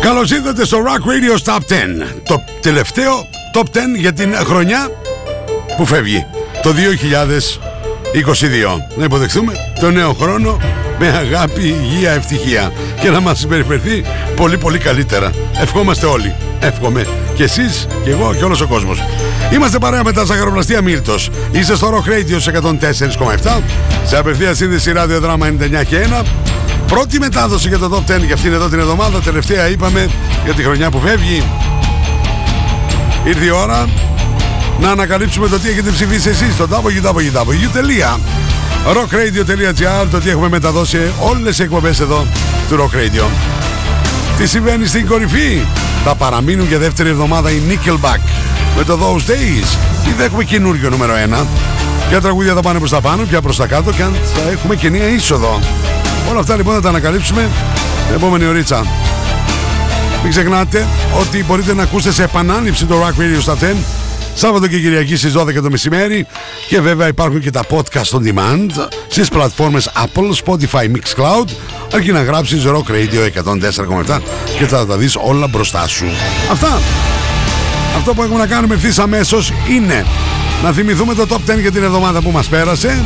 Καλώς ήρθατε στο Rock Radio Top 10. Το τελευταίο Top 10 για την χρονιά που φεύγει. Το 2022. Να υποδεχθούμε το νέο χρόνο με αγάπη, υγεία, ευτυχία και να μας συμπεριφερθεί πολύ πολύ καλύτερα. Ευχόμαστε όλοι. Εύχομαι και εσείς και εγώ και όλος ο κόσμος. Είμαστε παρέα με τα ζαχαροπλαστεία Μίλτος. Είστε στο Rock Radio σε 104,7 σε απευθεία σύνδεση ραδιοδράμα 99 και 1. Πρώτη μετάδοση για το Top 10 για αυτήν εδώ την εβδομάδα. Τελευταία είπαμε για τη χρονιά που φεύγει. Ήρθε η ώρα να ανακαλύψουμε το τι έχετε ψηφίσει εσείς στο www.rockradio.gr το τι έχουμε μεταδώσει όλες οι εκπομπές εδώ του Rock Radio. Τι συμβαίνει στην κορυφή; Θα παραμείνουν για δεύτερη εβδομάδα οι Nickelback με το Those Days ή θα έχουμε καινούριο νούμερο 1. Ποια τραγούδια θα πάνε προς τα πάνω, ποια προς τα κάτω και αν θα έχουμε και νέα είσοδο. Όλα αυτά λοιπόν θα τα ανακαλύψουμε την επόμενη ωρίτσα. Μην ξεχνάτε ότι μπορείτε να ακούσετε σε επανάληψη το Rock Radio στα 10 Σάββατο και Κυριακή στις 12 το μεσημέρι και βέβαια υπάρχουν και τα podcast on demand στις πλατφόρμες Apple, Spotify, Mixcloud αρκεί να γράψεις Rock Radio 104,7 και θα τα δεις όλα μπροστά σου. Αυτά! Αυτό που έχουμε να κάνουμε ευθύς αμέσως είναι να θυμηθούμε το Top 10 για την εβδομάδα που μας πέρασε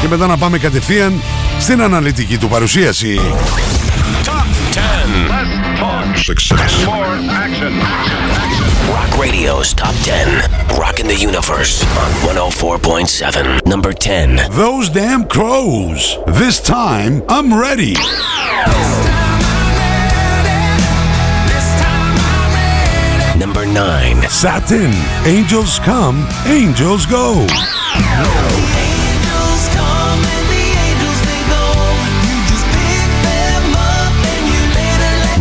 και μετά να πάμε κατευθείαν στην αναλυτική του παρουσίαση. Top 10. Success. More action. Rock Radio's Top 10. Rocking the Universe on 104.7. Number 10. Those damn crows. This time I'm ready. Number 9. Satin. Angels come, angels go.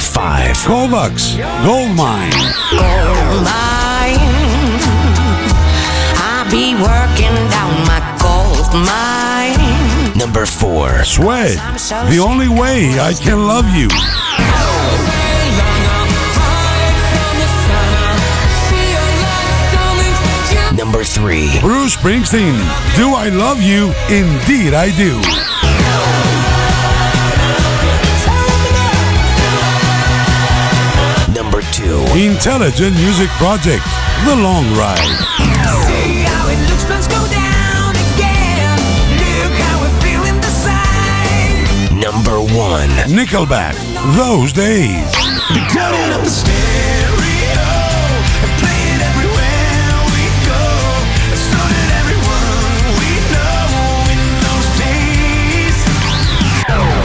Number 5. Kovacs. Gold mine. I'll be working down my gold mine. Number 4. Sweat. The only way I can love you. Number 3. Bruce Springsteen. Do I love you? Indeed I do. Number 2. Intelligent Music Project. The Long Ride. Number 1. Nickelback. Those days.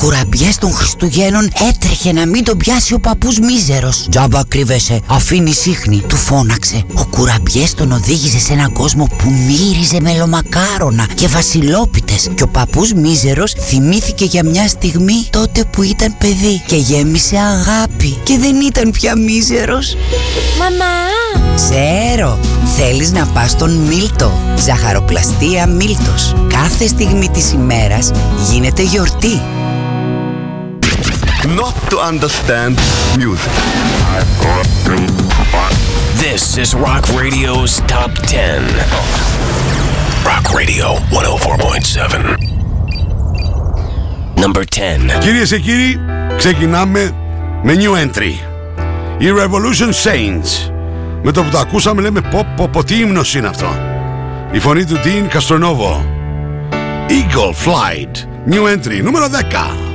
Ο κουραμπιές των Χριστουγέννων έτρεχε να μην τον πιάσει ο παππούς μίζερος. Τζάμπα κρύβεσαι, αφήνει σύχνη, του φώναξε. Ο κουραμπιές τον οδήγησε σε έναν κόσμο που μύριζε μελομακάρονα και βασιλόπιτες. Και ο παππούς μίζερος θυμήθηκε για μια στιγμή τότε που ήταν παιδί και γέμισε αγάπη και δεν ήταν πια μίζερος. Μαμά! Ξέρω, θέλεις να πας στον Μίλτο. Ζαχαροπλαστεία Μίλτος. Κάθε στιγμή της ημέρας γίνεται γιορτή. not to understand music. This is Rock Radio's Top 10. Rock Radio 104.7. Number 10. Κυρίες και κύριοι, ξεκινάμε με new entry. Η Revolution Saints. Με το που το ακούσαμε λέμε πω πω πω τι ύμνος είναι αυτό. Η φωνή του Dean Castronovo. Eagle Flight. New entry. Νούμερο 10.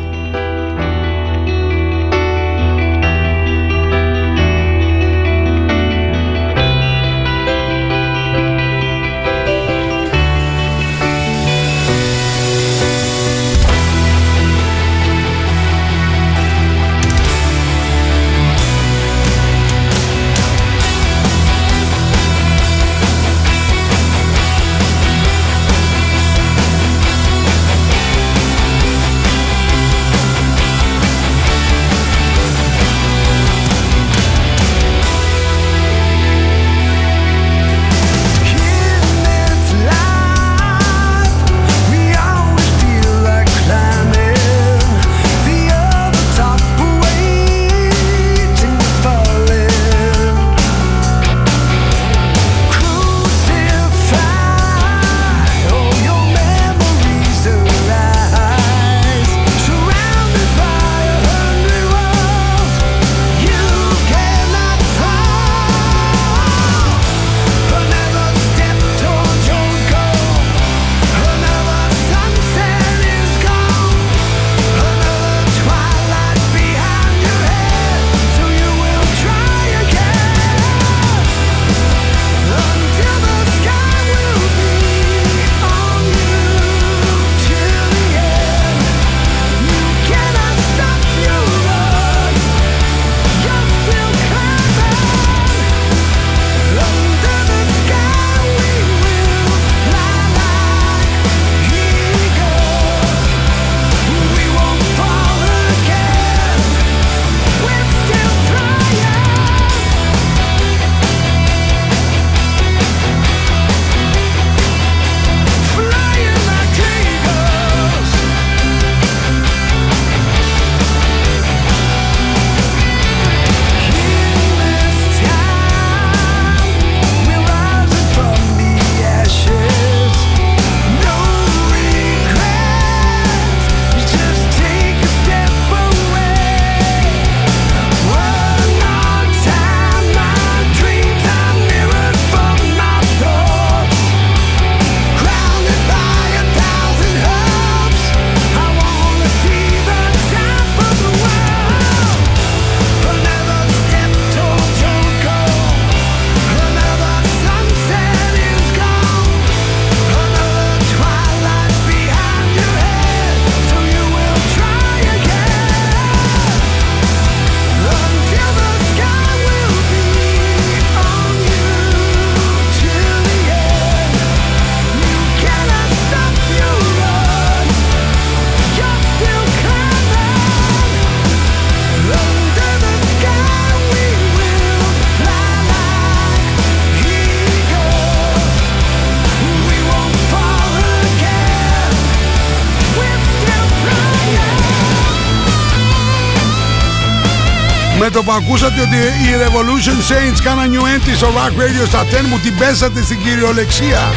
Το που ακούσατε ότι οι Revolution Saints κάναν new entry στο Rock Radio στα 10 μου την πέσατε στην κυριολεξία.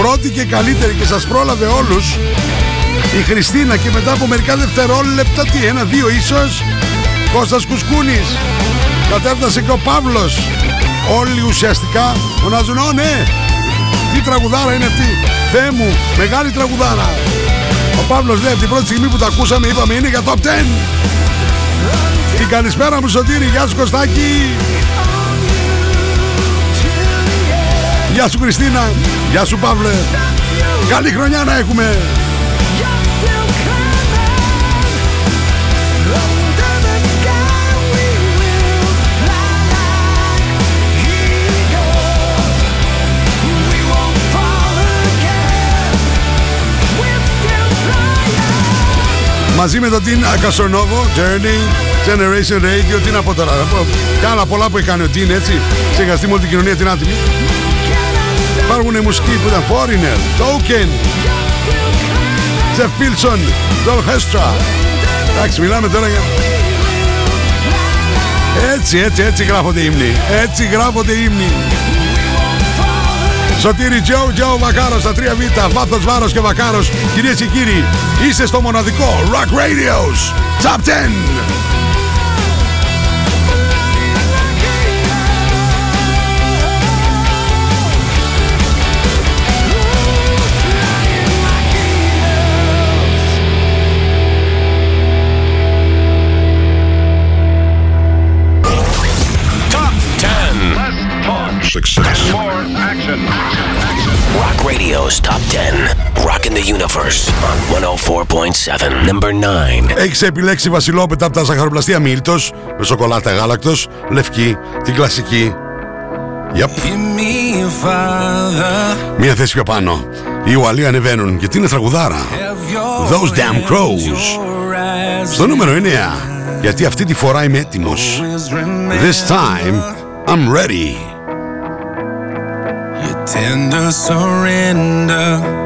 Πρώτη και καλύτερη και σας πρόλαβε όλους η Χριστίνα και μετά από μερικά δευτερόλεπτα τι ένα δύο ίσως Κώστας Κουσκούνης κατέφτασε και ο Παύλος όλοι ουσιαστικά φωνάζουν «Ω ναι, τι τραγουδάρα είναι αυτή, Θεέ μου, μεγάλη τραγουδάρα». Ο Παύλος λέει την πρώτη στιγμή που τα ακούσαμε είπαμε είναι για top 10. Την καλησπέρα μου Σωτήρη, γεια σου Κωστάκη. Γεια σου Χριστίνα, γεια σου Παύλε. Καλή χρονιά να έχουμε. Μαζί με τον Τιν Κασονόβο, Journey, Generation Radio, τι να πω τώρα. Κι άλλα πολλά που έχει κάνει ο Τιν έτσι. Ξεχαστεί με όλη την κοινωνία την άτιμη. Υπάρχουν μουσικοί που ήταν Foreigner, Token, Jeff Pilson, Joel Hestra. Εντάξει, μιλάμε τώρα για... Έτσι, έτσι, έτσι γράφονται οι ύμνοι. Έτσι γράφονται οι ύμνοι. Σωτήρι Τζο, Τζο Βακάρος στα 3Β, βάθος βάρος και Βακάρος. Κυρίες και κύριοι, είστε στο μοναδικό Rock Radios Top 10. 10. Success. Rock Radio's Top 10. Rocking the Universe on 104.7. Number 9. Έχεις επιλέξει βασιλόπετα από τα ζαχαροπλαστεία Μίλτος με σοκολάτα γάλακτος, λευκή, την κλασική. Yep. Μία θέση πιο πάνω. Οι Ουαλοί ανεβαίνουν γιατί είναι τραγουδάρα. Those damn crows. Στο νούμερο 9. Γιατί αυτή τη φορά είμαι έτοιμος. This time I'm ready. Tender surrender.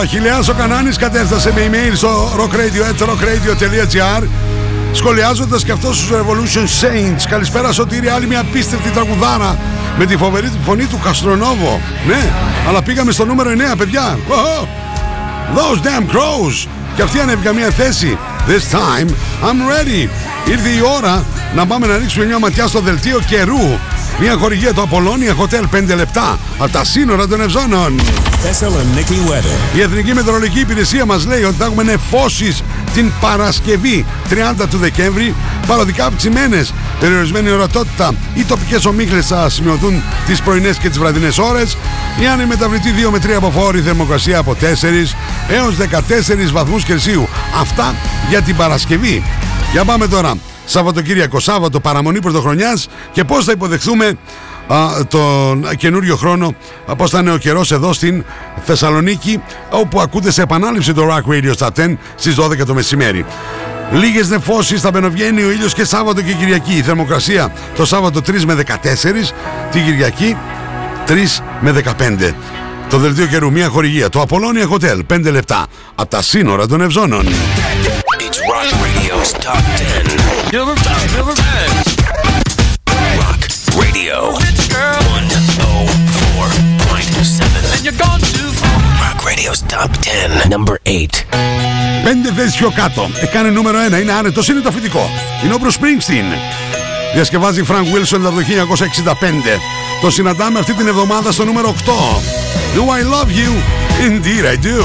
Αχιλιάς ο Κανάνης κατέφτασε με email στο rockradio.gr σχολιάζοντας και αυτός τους Revolution Saints. Καλησπέρα Σωτήρη, άλλη μια απίστευτη τραγουδάρα με τη φοβερή φωνή του Καστρονόβο. Ναι, αλλά πήγαμε στο νούμερο 9, παιδιά. Οχο. Those damn crows. Και αυτή ανέβηκα μια θέση. This time I'm ready. Ήρθε η ώρα να πάμε να ρίξουμε μια ματιά στο δελτίο καιρού. Μια χορηγία του Απολώνια Hotel 5 λεπτά από τα σύνορα των Ευζώνων. Thessaloniki weather. Η Εθνική Μετεωρολογική Υπηρεσία μας λέει ότι θα έχουμε νεφώσεις την Παρασκευή 30 του Δεκέμβρη, παροδικά αυξημένες, περιορισμένη ορατότητα. Οι τοπικές ομίχλες θα σημειωθούν τις πρωινές και τις βραδινές ώρες. Η Άννη μεταβλητή 2 με 3 αποφόρη θερμοκρασία από 4 έως 14 βαθμούς Κελσίου. Αυτά για την Παρασκευή. Για πάμε τώρα. Σαββατοκύριακο, Σάββατο, παραμονή πρωτοχρονιάς και πώς θα υποδεχθούμε α, τον καινούριο χρόνο πώς θα είναι ο καιρός εδώ στην Θεσσαλονίκη όπου ακούτε σε επανάληψη το Rock Radio Stop 10 στις 12 το μεσημέρι. Λίγες νεφώσεις θα μπαινοβγαίνει ο ήλιος και Σάββατο και Κυριακή. Η θερμοκρασία το Σάββατο 3 με 14, την Κυριακή 3 με 15. Το δελτίο καιρού, μια χορηγία. Το Απολώνια Hotel, 5 λεπτά. Από τα σύνορα των Ευζώνων. It's Rock Radio's Top 10. Number 10. Rock Radio 104.7. Rock Radio's Top 10. Number 8. Πέντε θέσεις πιο κάτω. Έκανε νούμερο 1. Είναι άνετος, είναι το φοιτικό. Είναι ο Bruce Springsteen. Διασκευάζει Frank Wilson από το 1965. Το συναντάμε αυτή την εβδομάδα στο νούμερο 8. Do I love you? Indeed I do.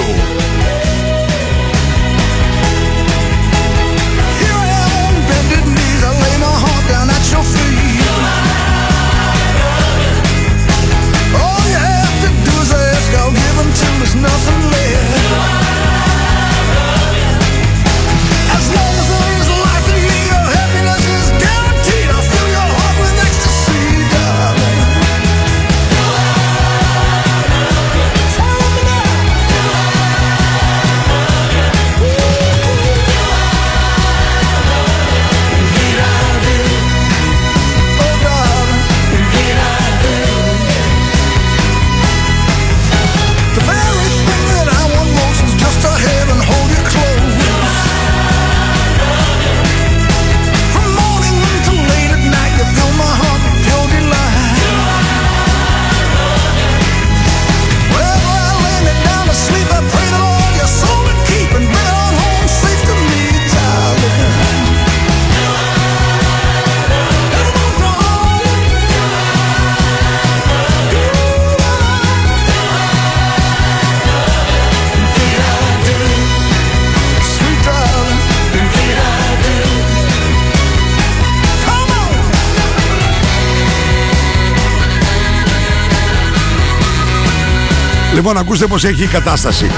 Λοιπόν, ακούστε πως έχει η κατάσταση.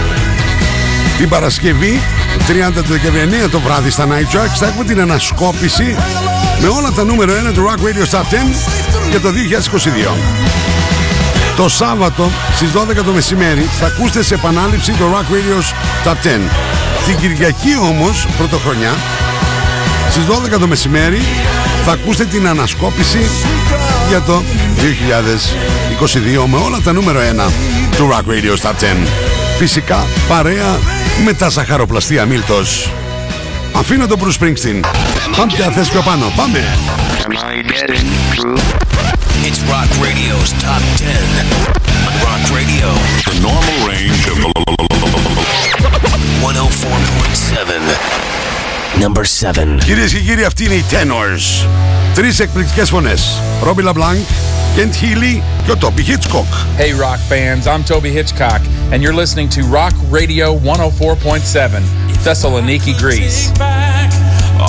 Την Παρασκευή, 30 του Δεκεμβρίου, 9 το βράδυ στα Night Tracks, θα έχουμε την ανασκόπηση με όλα τα νούμερο 1 του Rock Radio Top 10 για το 2022. Το Σάββατο στις 12 το μεσημέρι θα ακούσετε σε επανάληψη το Rock Radio Top 10. Την Κυριακή όμως, πρωτοχρονιά, στις 12 το μεσημέρι θα ακούσετε την ανασκόπηση για το 2022 με όλα τα νούμερο 1 του Rock Radio Top 10. Φυσικά παρέα με τα ζαχαροπλαστεία Μίλτος. Αφήνω τον Bruce Springsteen. Πάμε πια θέση πιο πάνω. Πάμε. It's Rock Radio's Top 10. On Rock Radio. The normal range of 104.7. Number 7. Κυρίες και κύριοι, αυτοί είναι οι Tenors. Τρεις εκπληκτικές φωνές. Robbie LeBlanc, Kent Healy και ο Toby Hitchcock. Hey, rock fans, I'm Toby Hitchcock, and you're listening to Rock Radio 104.7, Thessaloniki, Greece. back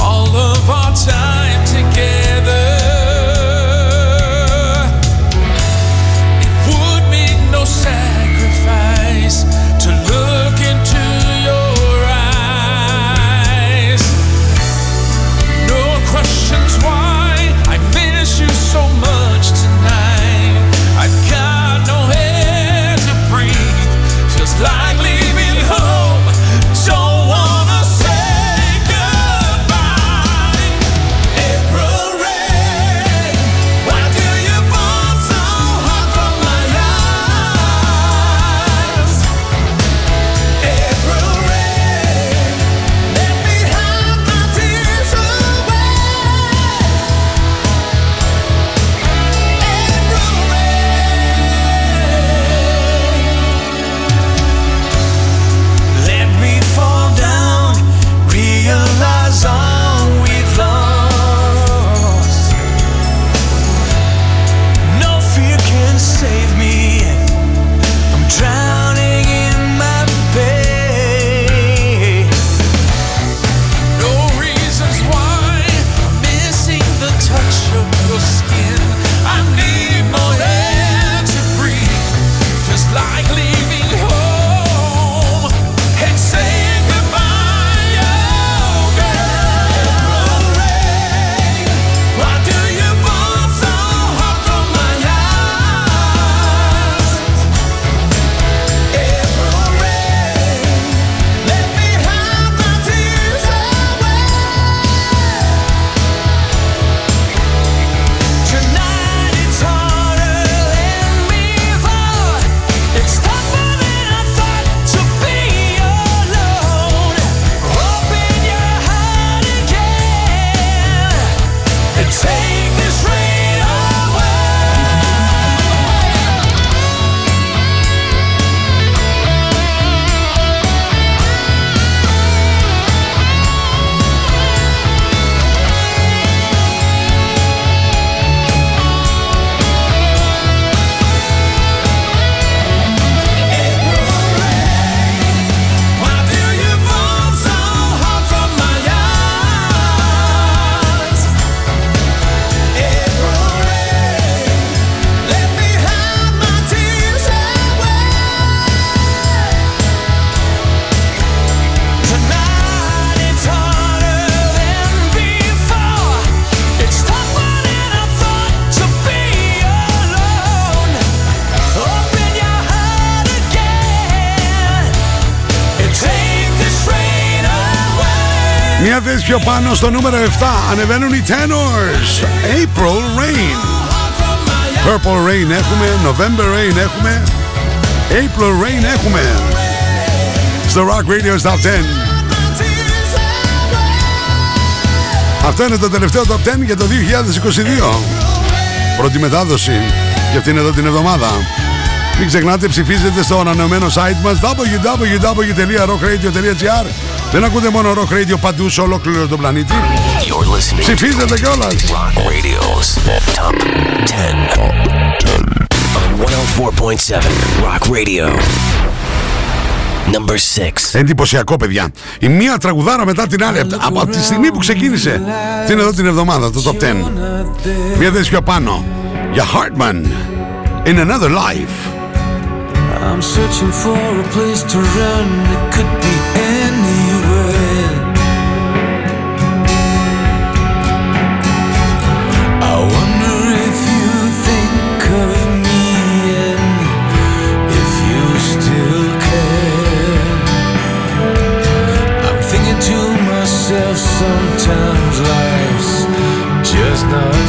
all of our time together. πιο πάνω στο νούμερο 7 ανεβαίνουν οι Tenors. April Rain. Purple Rain έχουμε, November Rain έχουμε, April Rain έχουμε. Στο Rock Radio Top 10. Αυτό είναι το τελευταίο Top 10 για το 2022. Πρώτη μετάδοση για αυτήν εδώ την εβδομάδα. Μην ξεχνάτε ψηφίζετε στο ανανεωμένο site μας www.rockradio.gr Δεν ακούτε μόνο Rock Radio παντού σε ολόκληρο τον πλανήτη. You're listening Ψηφίζετε κιόλας. Rock Radio's Top 10 on 104.7 Rock Radio. Number 6. Εντυπωσιακό, παιδιά. Η μία τραγουδάρα μετά την άλλη. Από- Από τη στιγμή που ξεκίνησε την εδώ την εβδομάδα, το Top 10. Μία θέση πιο πάνω. Για Hartman. In another life. I'm searching for a place to run. It could be not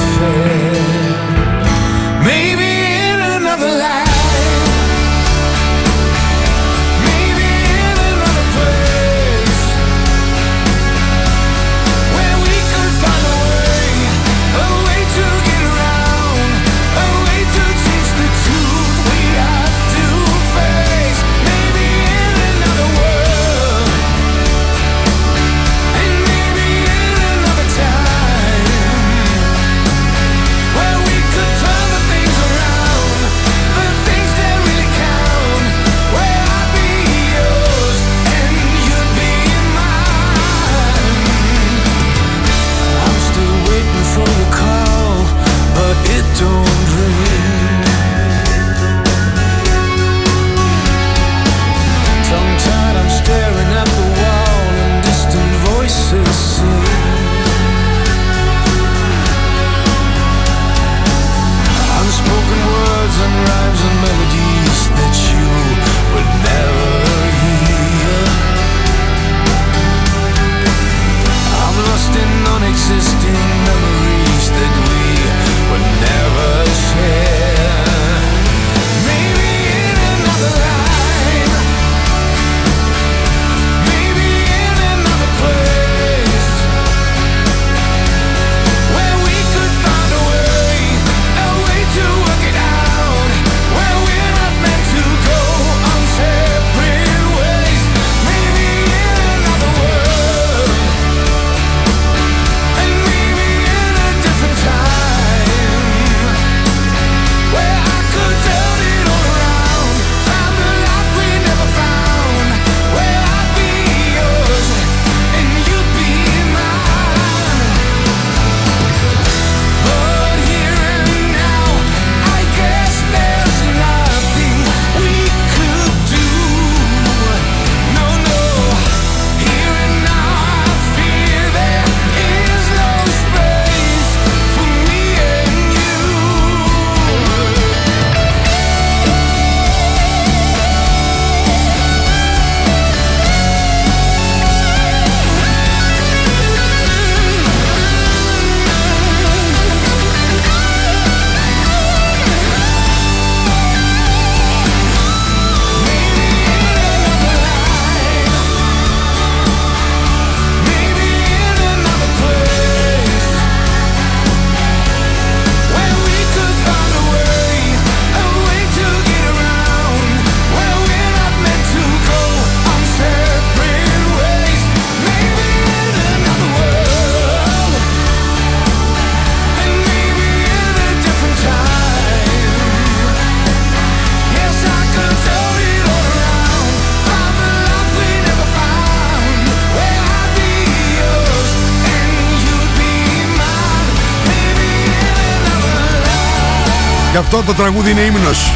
και αυτό το τραγούδι είναι ύμνος.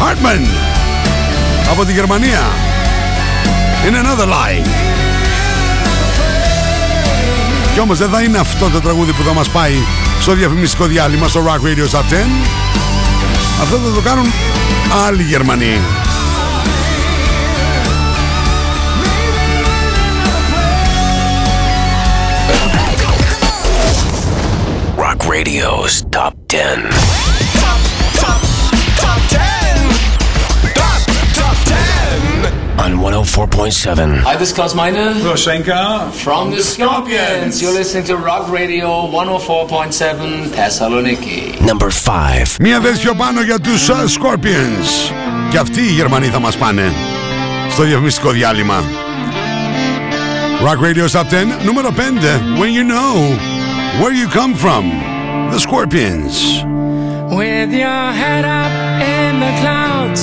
Hartman Από τη Γερμανία. In Another Life. Κι όμως δεν θα είναι αυτό το τραγούδι που θα μας πάει Στο διαφημιστικό διάλειμμα στο Rock Radio Top 10 Αυτό θα το κάνουν άλλοι Γερμανοί. Radio's Top 10. 104.7. Hi, this is Klaus Meine. Roshenka. From the Scorpions. You're listening to Rock Radio 104.7 Thessaloniki. Number 5. Μία δέση πιο πάνω για τους Scorpions. Και αυτοί οι Γερμανοί θα μας πάνε στο διαφημιστικό διάλειμμα. Rock Radio Top 10, νούμερο 5. When you know where you come from. The Scorpions. With your head up in the clouds.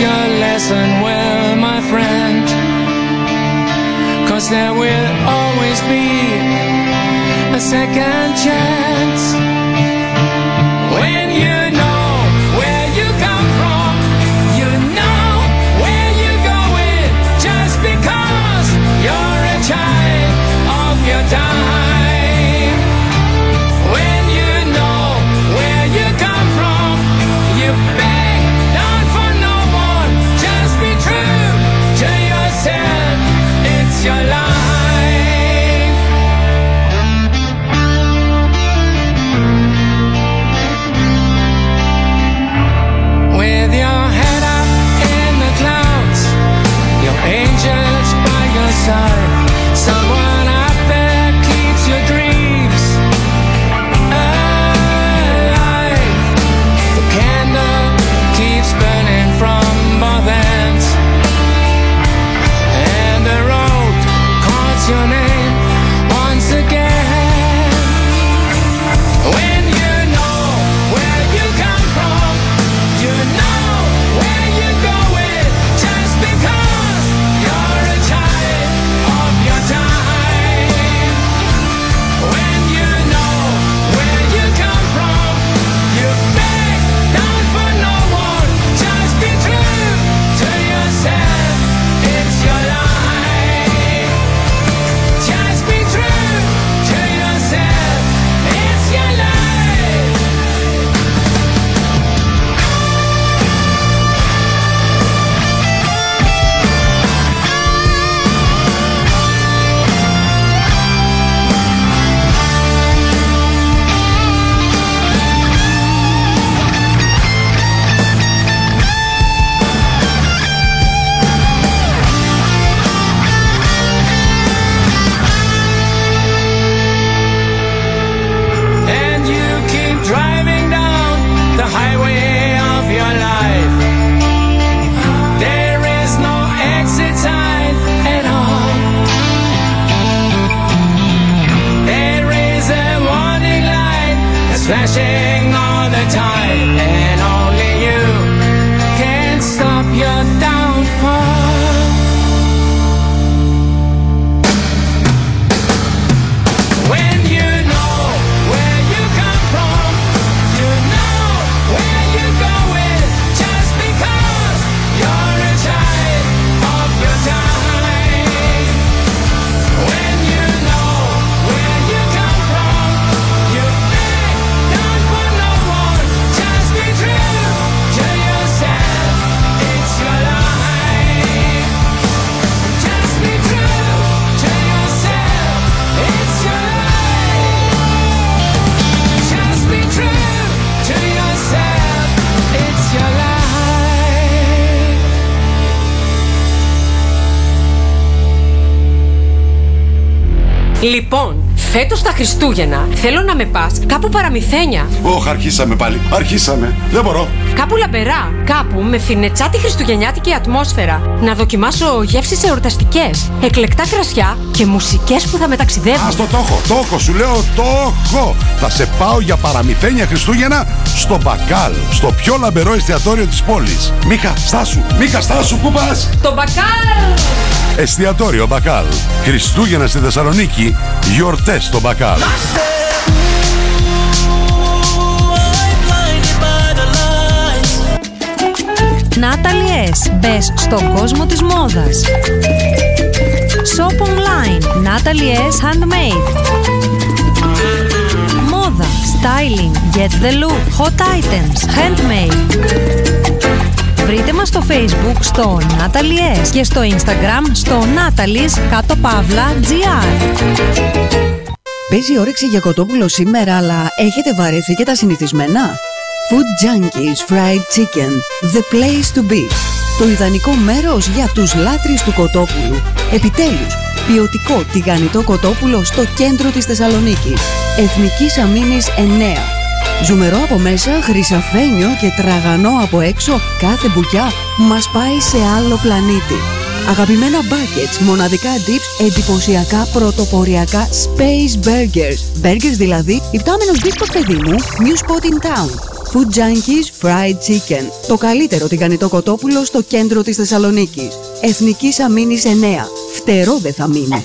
your lesson well, my friend. Cause there will always be a second chance. Φέτος τα Χριστούγεννα θέλω να με πας κάπου παραμυθένια. Όχι, αρχίσαμε πάλι. Αρχίσαμε. Δεν μπορώ. Κάπου λαμπερά. Κάπου με φινετσάτη χριστουγεννιάτικη ατμόσφαιρα. Να δοκιμάσω γεύσεις εορταστικές, εκλεκτά κρασιά και μουσικές που θα μεταξιδεύουν. Α το τόχο, τόχο, σου λέω τόχο. Θα σε πάω για παραμυθένια Χριστούγεννα στο Μπακάλ, στο πιο λαμπερό εστιατόριο της πόλης. Μίχα, στάσου, Μίχα, στάσου, πού πας; Το Μπακάλ! Εστιατόριο Μπακάλ. Χριστούγεννα στη Θεσσαλονίκη, γιορτές στο Μπακάλ. Natalie S. Μπες στον κόσμο της μόδας. Shop online. Natalie S. Handmade. Μόδα. Styling. Get the look. Hot items. Handmade. Βρείτε μας στο Facebook στο Natalie S. και στο Instagram στο Natalie's κάτω παύλα GR. Παίζει όρεξη για κοτόπουλο σήμερα, αλλά έχετε βαρεθεί και τα συνηθισμένα; Food Junkies Fried Chicken. The place to be. Το ιδανικό μέρος για τους λάτρεις του κοτόπουλου. Επιτέλους, ποιοτικό τηγανιτό κοτόπουλο στο κέντρο της Θεσσαλονίκης. Εθνικής Αμήνης 9. Ζουμερό από μέσα, χρυσαφένιο και τραγανό από έξω, κάθε μπουκιά μας πάει σε άλλο πλανήτη. Αγαπημένα buckets, μοναδικά dips, εντυπωσιακά πρωτοποριακά space burgers. Burgers δηλαδή, υπτάμενος beef το παιδί μου, new spot in town. Food Junkies Fried Chicken. Το καλύτερο τηγανιτό κοτόπουλο στο κέντρο της Θεσσαλονίκης. Εθνικής Αμήνης 9. Φτερό δεν θα μείνει.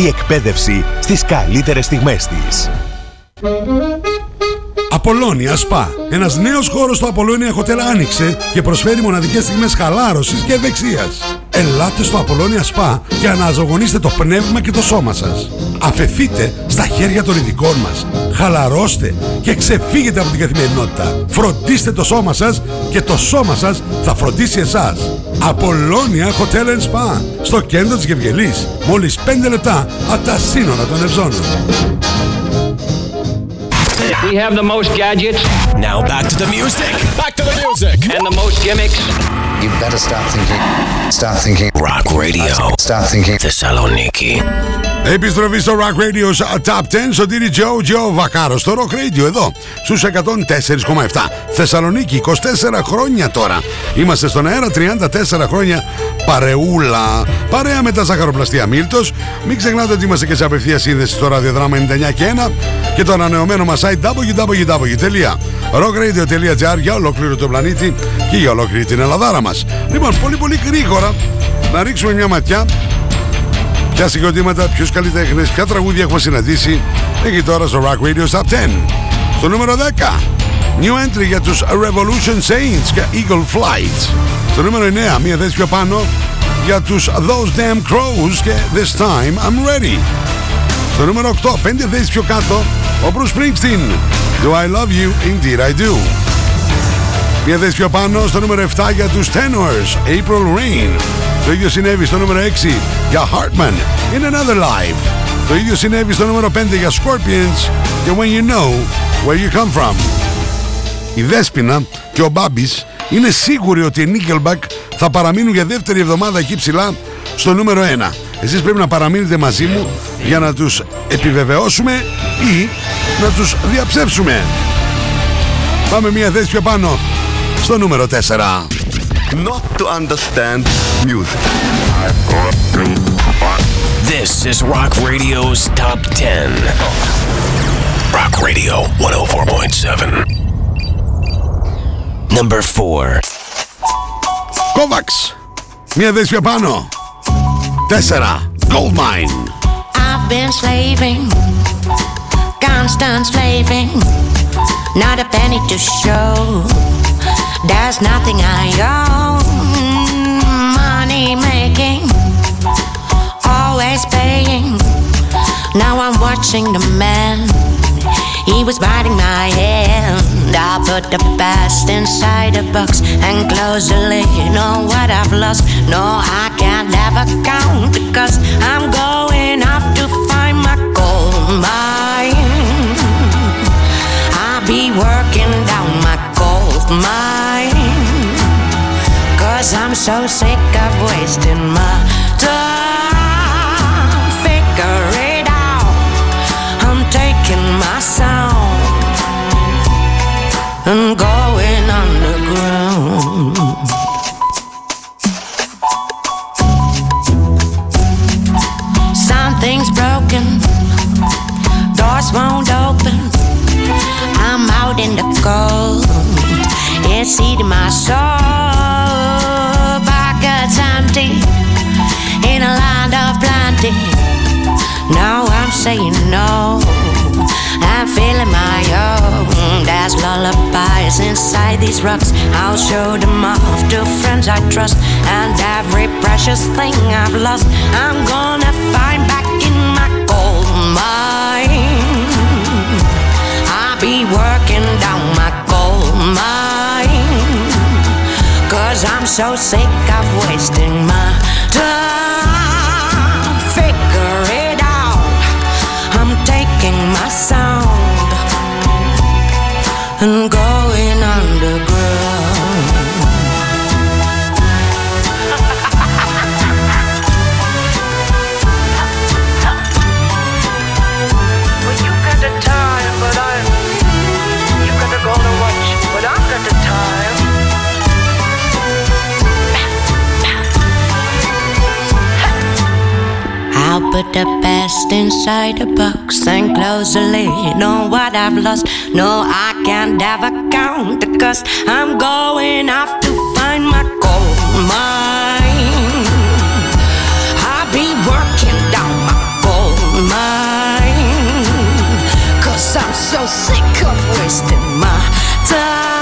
Η εκπαίδευση στις καλύτερες στιγμές της. Απολώνια Σπα. Ένας νέος χώρος στο Απολώνια Hotel άνοιξε και προσφέρει μοναδικές στιγμές χαλάρωσης και ευεξίας. Ελάτε στο Απολώνια Σπα και αναζωογονήστε το πνεύμα και το σώμα σας. Αφεθείτε στα χέρια των ειδικών μας. Χαλαρώστε και ξεφύγετε από την καθημερινότητα. Φροντίστε το σώμα σας και το σώμα σας θα φροντίσει εσάς. Απολώνια Hotel and Spa. Στο κέντρο της Γευγελής. Μόλις 5 λεπτά από τα σύνορα των Ευζώνων. We have the most gadgets. Now back to the music. Back to the music. And the most gimmicks. You better start thinking. Start thinking. Rock Radio. Start thinking. Θεσσαλονίκη. Επιστροφή στο Rock Radio Top 10 Σωτήρι Τζο Τζο Βακάρο στο Rock Radio εδώ στους 104,7 Θεσσαλονίκη 24 χρόνια τώρα Είμαστε στον αέρα 34 χρόνια παρεούλα Παρέα με τα ζαχαροπλαστεία Μίλτος Μην ξεχνάτε ότι είμαστε και σε απευθεία σύνδεση στο ραδιοδράμα 99 και 1 Και το ανανεωμένο μας site www.rockradio.gr Για ολόκληρο τον πλανήτη και για ολόκληρη την Ελλαδάρα μας Λοιπόν πολύ πολύ γρήγορα να ρίξουμε μια ματιά Ποια συγκροτήματα, ποιους καλλιτέχνες, ποια τραγούδια έχουμε συναντήσει εκεί τώρα στο Rock Radio Top 10. Στο νούμερο 10, new entry για τους Revolution Saints και Eagle Flight. Στο νούμερο 9, μία θέση πιο πάνω για τους Those Damn Crows και This Time I'm Ready. Στο νούμερο 8, πέντε θέσεις πιο κάτω, ο Bruce Springsteen. Do I Love You? Indeed I Do. Μία θέση πιο πάνω στο νούμερο 7 για τους Tenors, April Rain. Το ίδιο συνέβη στο νούμερο 6 για Hartman, In Another Life. Το ίδιο συνέβη στο νούμερο 5 για Scorpions και When You Know Where You Come From. Η Δέσποινα και ο Μπάμπης είναι σίγουροι ότι οι Nickelback θα παραμείνουν για δεύτερη εβδομάδα εκεί ψηλά στο νούμερο 1. Εσείς πρέπει να παραμείνετε μαζί μου για να τους επιβεβαιώσουμε ή να τους διαψεύσουμε. Πάμε μια θέση πιο πάνω στο νούμερο 4. not to understand music. This is Rock Radio's Top 10. Rock Radio 104.7. Number 4. Kovacs. Μία δέσμια πάνω. Tessera, Goldmine. I've been slaving, constant slaving, not a penny to show. There's nothing I own. Money making, always paying. Now I'm watching the man. He was biting my hand. I put the past inside a box and close the lid. You know what I've lost? No, I can't count because I'm going off to find my gold mine. I'll be working down my gold mine. Cause I'm so sick of wasting my time. Figure it out. I'm taking my sound and going underground. Doors won't open. I'm out in the cold, it's eating my soul. Pockets empty in a land of plenty. Now I'm saying no. I'm feeling my own. There's lullabies inside these rocks. I'll show them off to friends I trust. And every precious thing I've lost, I'm gonna find back in my gold mine. Be working down my gold mine. Cause I'm so sick of wasting my time. Figure it out. I'm taking my sound and going inside a box and close the lid on what I've lost. No, I can't ever count because I'm going off to find my gold mine. I'll be working down my gold mine. Cause I'm so sick of wasting my time.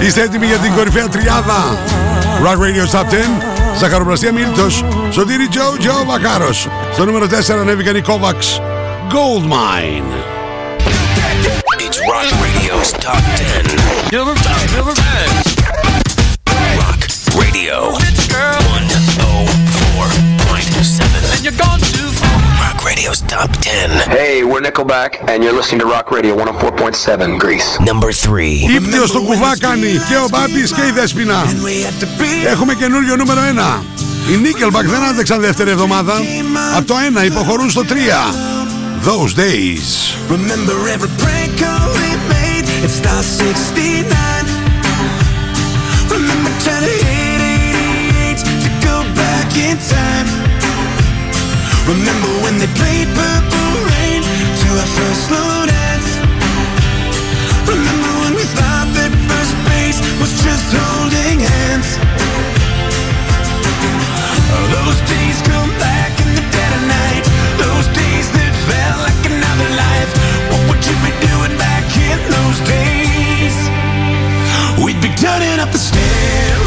Είστε έτοιμοι για την κορυφαία τριάδα Rock Radio Top 10 Ζαχαροπλαστία Μίλτος Σωτήρι Τζο Τζο Βακάρος Στο νούμερο 4 ανέβηκαν οι Kovacs Gold Mine It's Rock Radio's Top 10. Give them time, give them Rock Radio 104.7. And you're gone too far. Rock Radio's Top 10. Hey, we're Nickelback, and you're listening to Rock Radio 104.7 Greece. Number 3. Ήπτιο στο κουβά κάνει και ο Μπάμπης και η Δέσποινα Έχουμε καινούριο νούμερο 1 Οι Nickelback δεν άντεξαν δεύτερη εβδομάδα Από το 1 υποχωρούν στο 3 Those days Remember every prank call we made? It starts 69. Remember trying to hit 88 to go back in time. Remember when they played Purple Rain to our first slow dance? Remember when we thought that first base was just holding hands? Those days come back in the dead of night. Those days that felt like another life. What would you be doing back in those days? We'd be turning up the stereo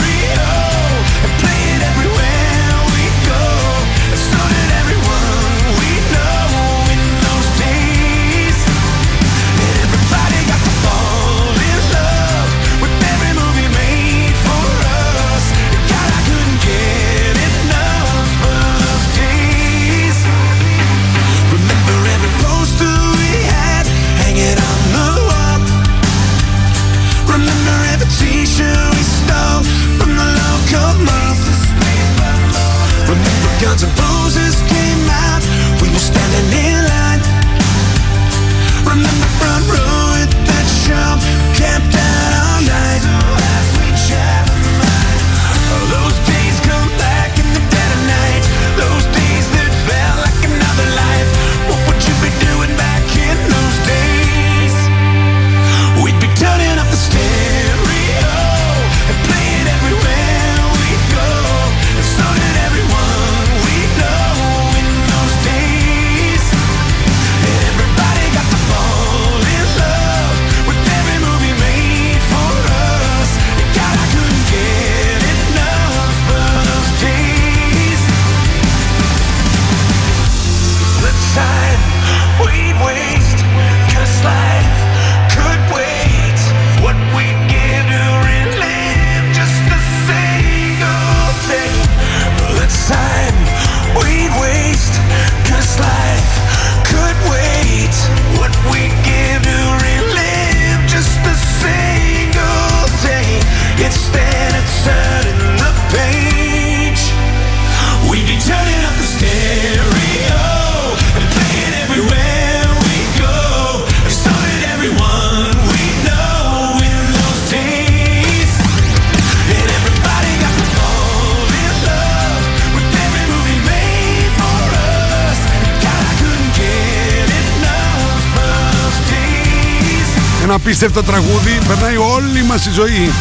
απίστευτο τραγούδι, περνάει όλη μας η ζωή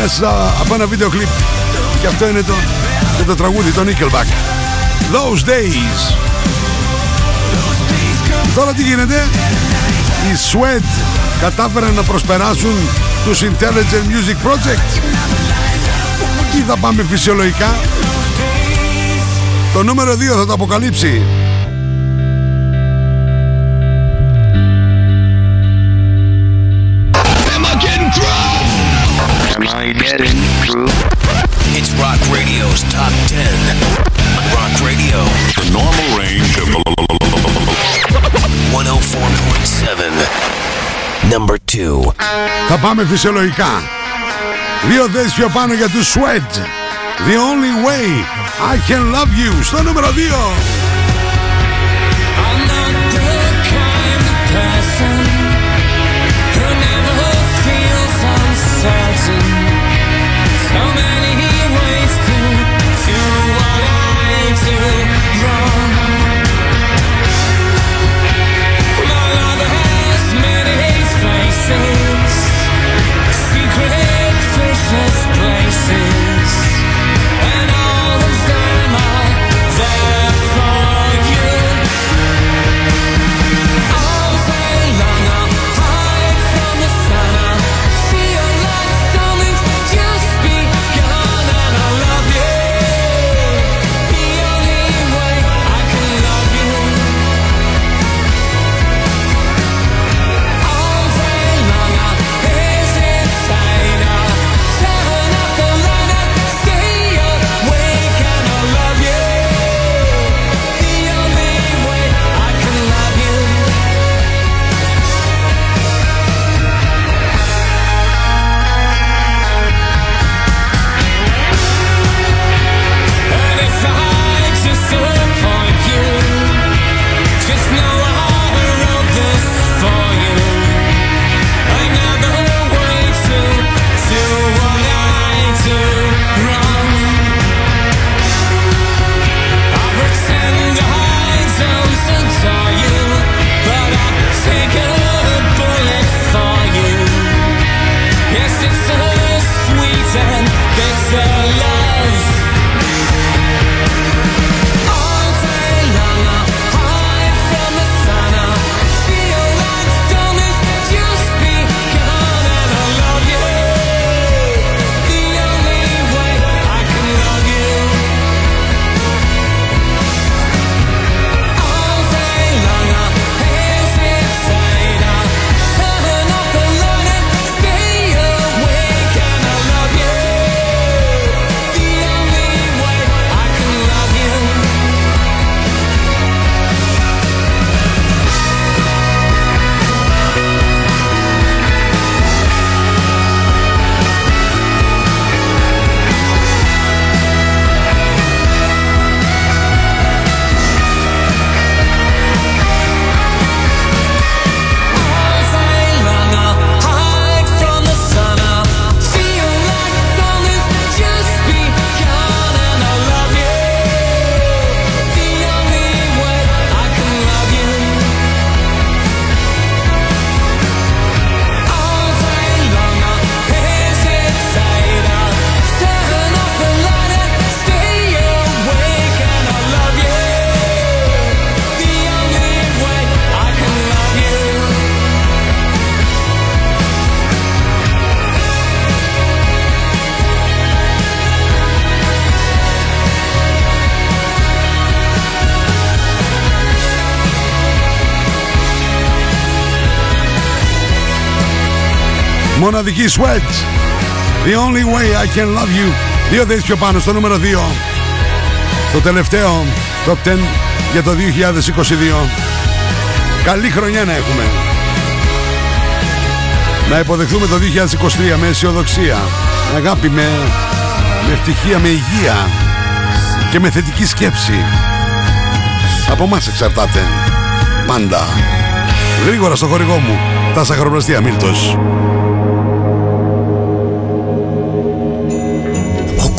μέσα από ένα βίντεο κλιπ. Και αυτό είναι το, είναι το τραγούδι, το Nickelback. Those Days. Τώρα τι γίνεται, οι Sweat κατάφεραν να προσπεράσουν τους Intelligent Music Project ή θα πάμε φυσιολογικά. Το νούμερο 2 θα το αποκαλύψει. Am I getting through? It's Rock Radio's Top 10. Rock Radio. The normal range of 104.7. Number 2. Θα πάμε φυσιολογικά. Δύο θέσεις πιο πάνω για τους Sweat. The only way I can love you. Στο νούμερο 2. Μοναδική Sweat. The only way I can love you. Δύο θέσεις πιο πάνω στο νούμερο 2. Το τελευταίο top 10 για το 2022. Καλή χρονιά να έχουμε. Να υποδεχθούμε το 2023 με αισιοδοξία, με αγάπη, με, με ευτυχία, με υγεία και με θετική σκέψη. Από μας εξαρτάται. Πάντα. Γρήγορα στο χορηγό μου. Τα σαχαροπλαστεία Μίλτος.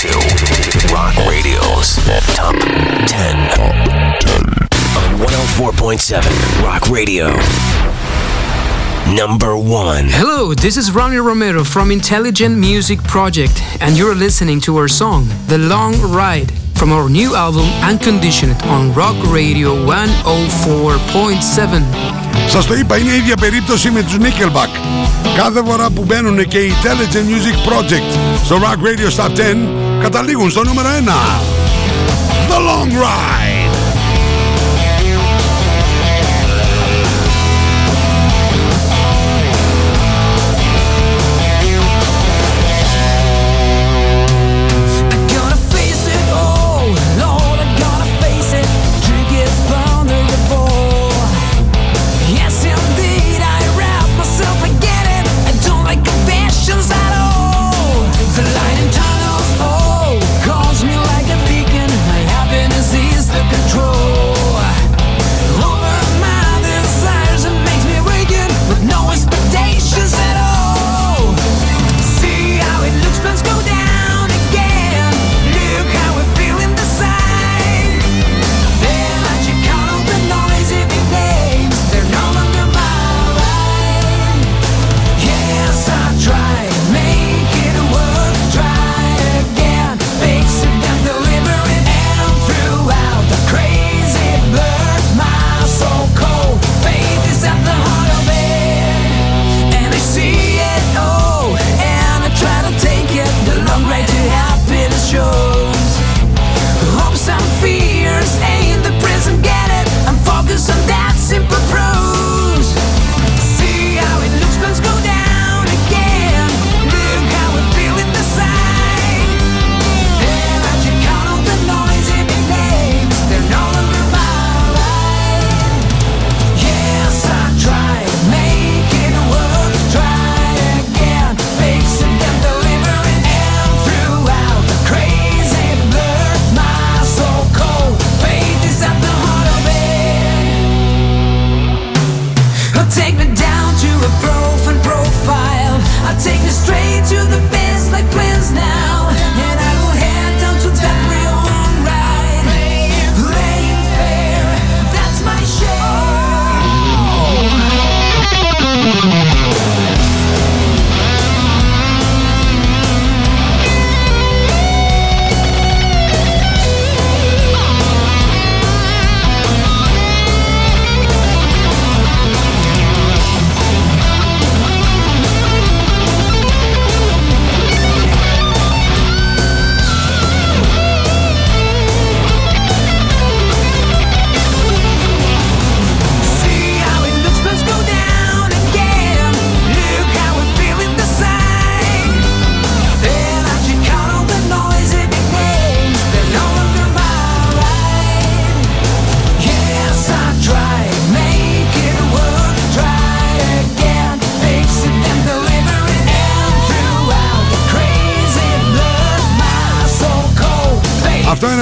To Rock Radio's Top 10 on 104.7 Rock Radio. Number 1. Hello, this is Ronnie Romero from Intelligent Music Project, and you're listening to our song, The Long Ride, from our new album, Unconditioned, on Rock Radio 104.7. Σας το είπα, είναι η ίδια περίπτωση με τους Nickelback. Κάθε φορά που μπαίνουν και οι Intelligent Music Project στο Rock Radio Top 10, καταλήγουν στο νούμερο 1. The Long Ride.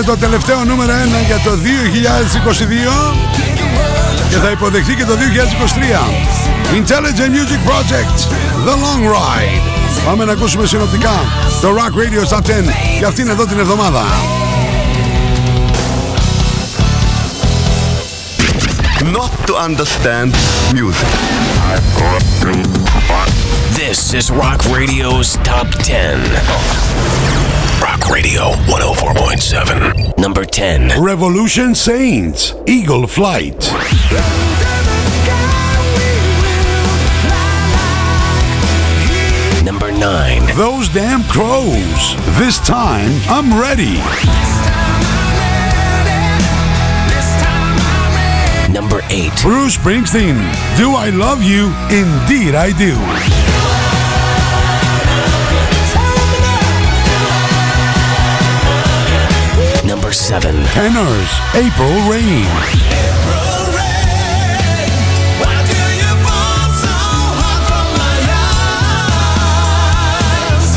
Το τελευταίο νούμερο 1 για το 2022 και θα υποδεχθεί και το 2023. Intelligent Music Project, The Long Ride. Πάμε να ακούσουμε συνοπτικά το Rock Radio Top 10 για αυτήν εδώ την εβδομάδα. Not to understand music. This is Rock Radio's Top 10. Rock Radio 104.7. Number 10. Revolution Saints, Eagle Flight. Number 9. Those damn crows. This time I'm ready. Number 8. Bruce Springsteen, Do I Love You? Indeed I Do. number seven. Tenors, April Rain.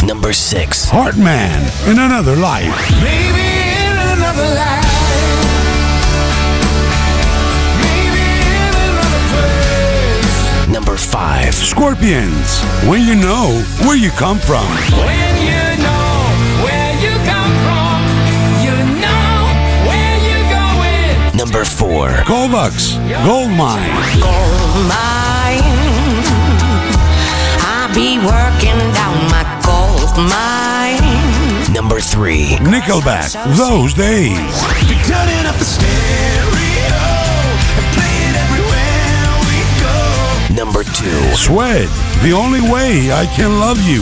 Number six. Heartman in another life. Maybe in another life. Number five. Scorpions. When you know where you come from. Number 4. Kovacs, Gold Mine. Gold mine. I'll be working down my gold mine. Number 3. Nickelback, Those Days. Turning up the stereo and playing everywhere we go. Number 2. Sweat, The Only Way I Can Love You.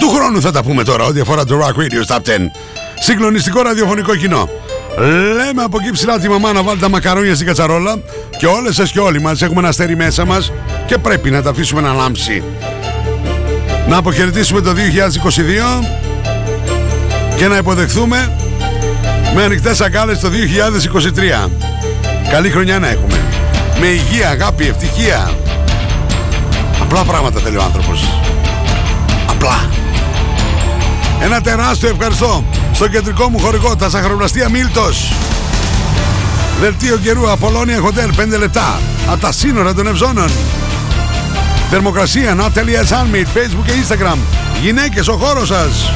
ε, του χρόνου θα τα πούμε τώρα ό,τι αφορά το Rock Radio Top 10. Συγκλονιστικό ραδιοφωνικό κοινό. Λέμε από εκεί ψηλά τη μαμά να βάλει τα μακαρόνια στην κατσαρόλα και όλες σας και όλοι μας έχουμε ένα αστέρι μέσα μας και πρέπει να τα αφήσουμε να λάμψει. Να αποχαιρετήσουμε το 2022 και να υποδεχθούμε με ανοιχτές αγκάλες το 2023. Καλή χρονιά να έχουμε. Με υγεία, αγάπη, ευτυχία. Απλά πράγματα θέλει ο άνθρωπος. Απλά. Ένα τεράστιο ευχαριστώ στο κεντρικό μου χορηγό, τα σαχαροπλαστεία Μίλτος. Δελτίο καιρού Απολώνια Hotel 5 λεπτά από τα σύνορα των Ευζώνων. Θερμοκρασία Natalia Sunmeet, Facebook και Instagram. Γυναίκες, ο χώρος σας.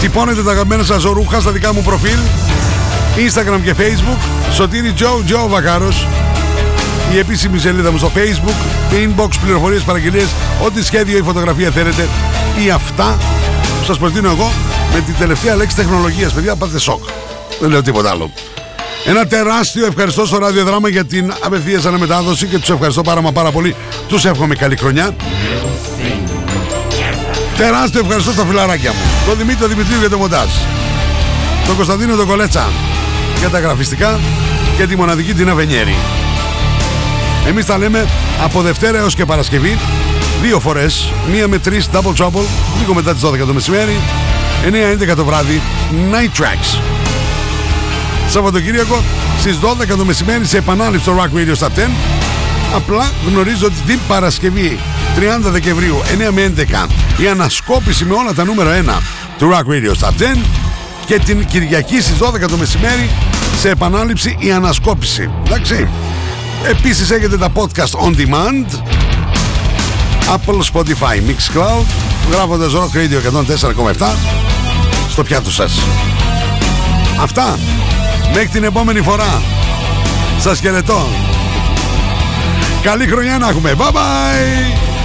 Τυπώνετε τα αγαπημένα σας ρούχα στα δικά μου προφίλ. Instagram και Facebook. Σωτήρι Τζο, Τζο Βακάρος. Η επίσημη σελίδα μου στο Facebook. Inbox, πληροφορίες, παραγγελίες. Ό,τι σχέδιο ή φωτογραφία θέλετε. Ή αυτά που σας προτείνω εγώ με την τελευταία λέξη τεχνολογίας. Παιδιά, πάτε σοκ. Δεν λέω τίποτα άλλο. Ένα τεράστιο ευχαριστώ στο ραδιοδράμα για την απευθείας αναμετάδοση και τους ευχαριστώ πάρα μα πάρα πολύ. Τους εύχομαι καλή χρονιά. Τεράστιο ευχαριστώ στα φιλαράκια μου. Τον Δημήτρη Δημητρίου για το μοντάζ. Τον Κωνσταντίνο τον Κολέτσα για τα γραφιστικά και τη μοναδική την Αβενιέρη. Εμείς τα λέμε από Δευτέρα έως και Παρασκευή δύο φορές, μία με τρεις double trouble, λίγο μετά τις 12 το μεσημέρι, 9-11 το βράδυ, night tracks. Σαββατοκύριακο στις 12 το μεσημέρι σε επανάληψη στο Rock Radio Stop 10. Απλά γνωρίζω ότι την Παρασκευή 30 Δεκεμβρίου 9 με 11 η ανασκόπηση με όλα τα νούμερα 1 του Rock Radio Stop 10 και την Κυριακή στις 12 το μεσημέρι σε επανάληψη η ανασκόπηση. Εντάξει. Επίσης έχετε τα podcast on demand Apple, Spotify, Mixcloud γράφοντας Rock Radio 104,7 στο πιάτο σας. Αυτά. Μέχρι την επόμενη φορά. Σας χαιρετώ. Καλή χρονιά να έχουμε. Bye bye.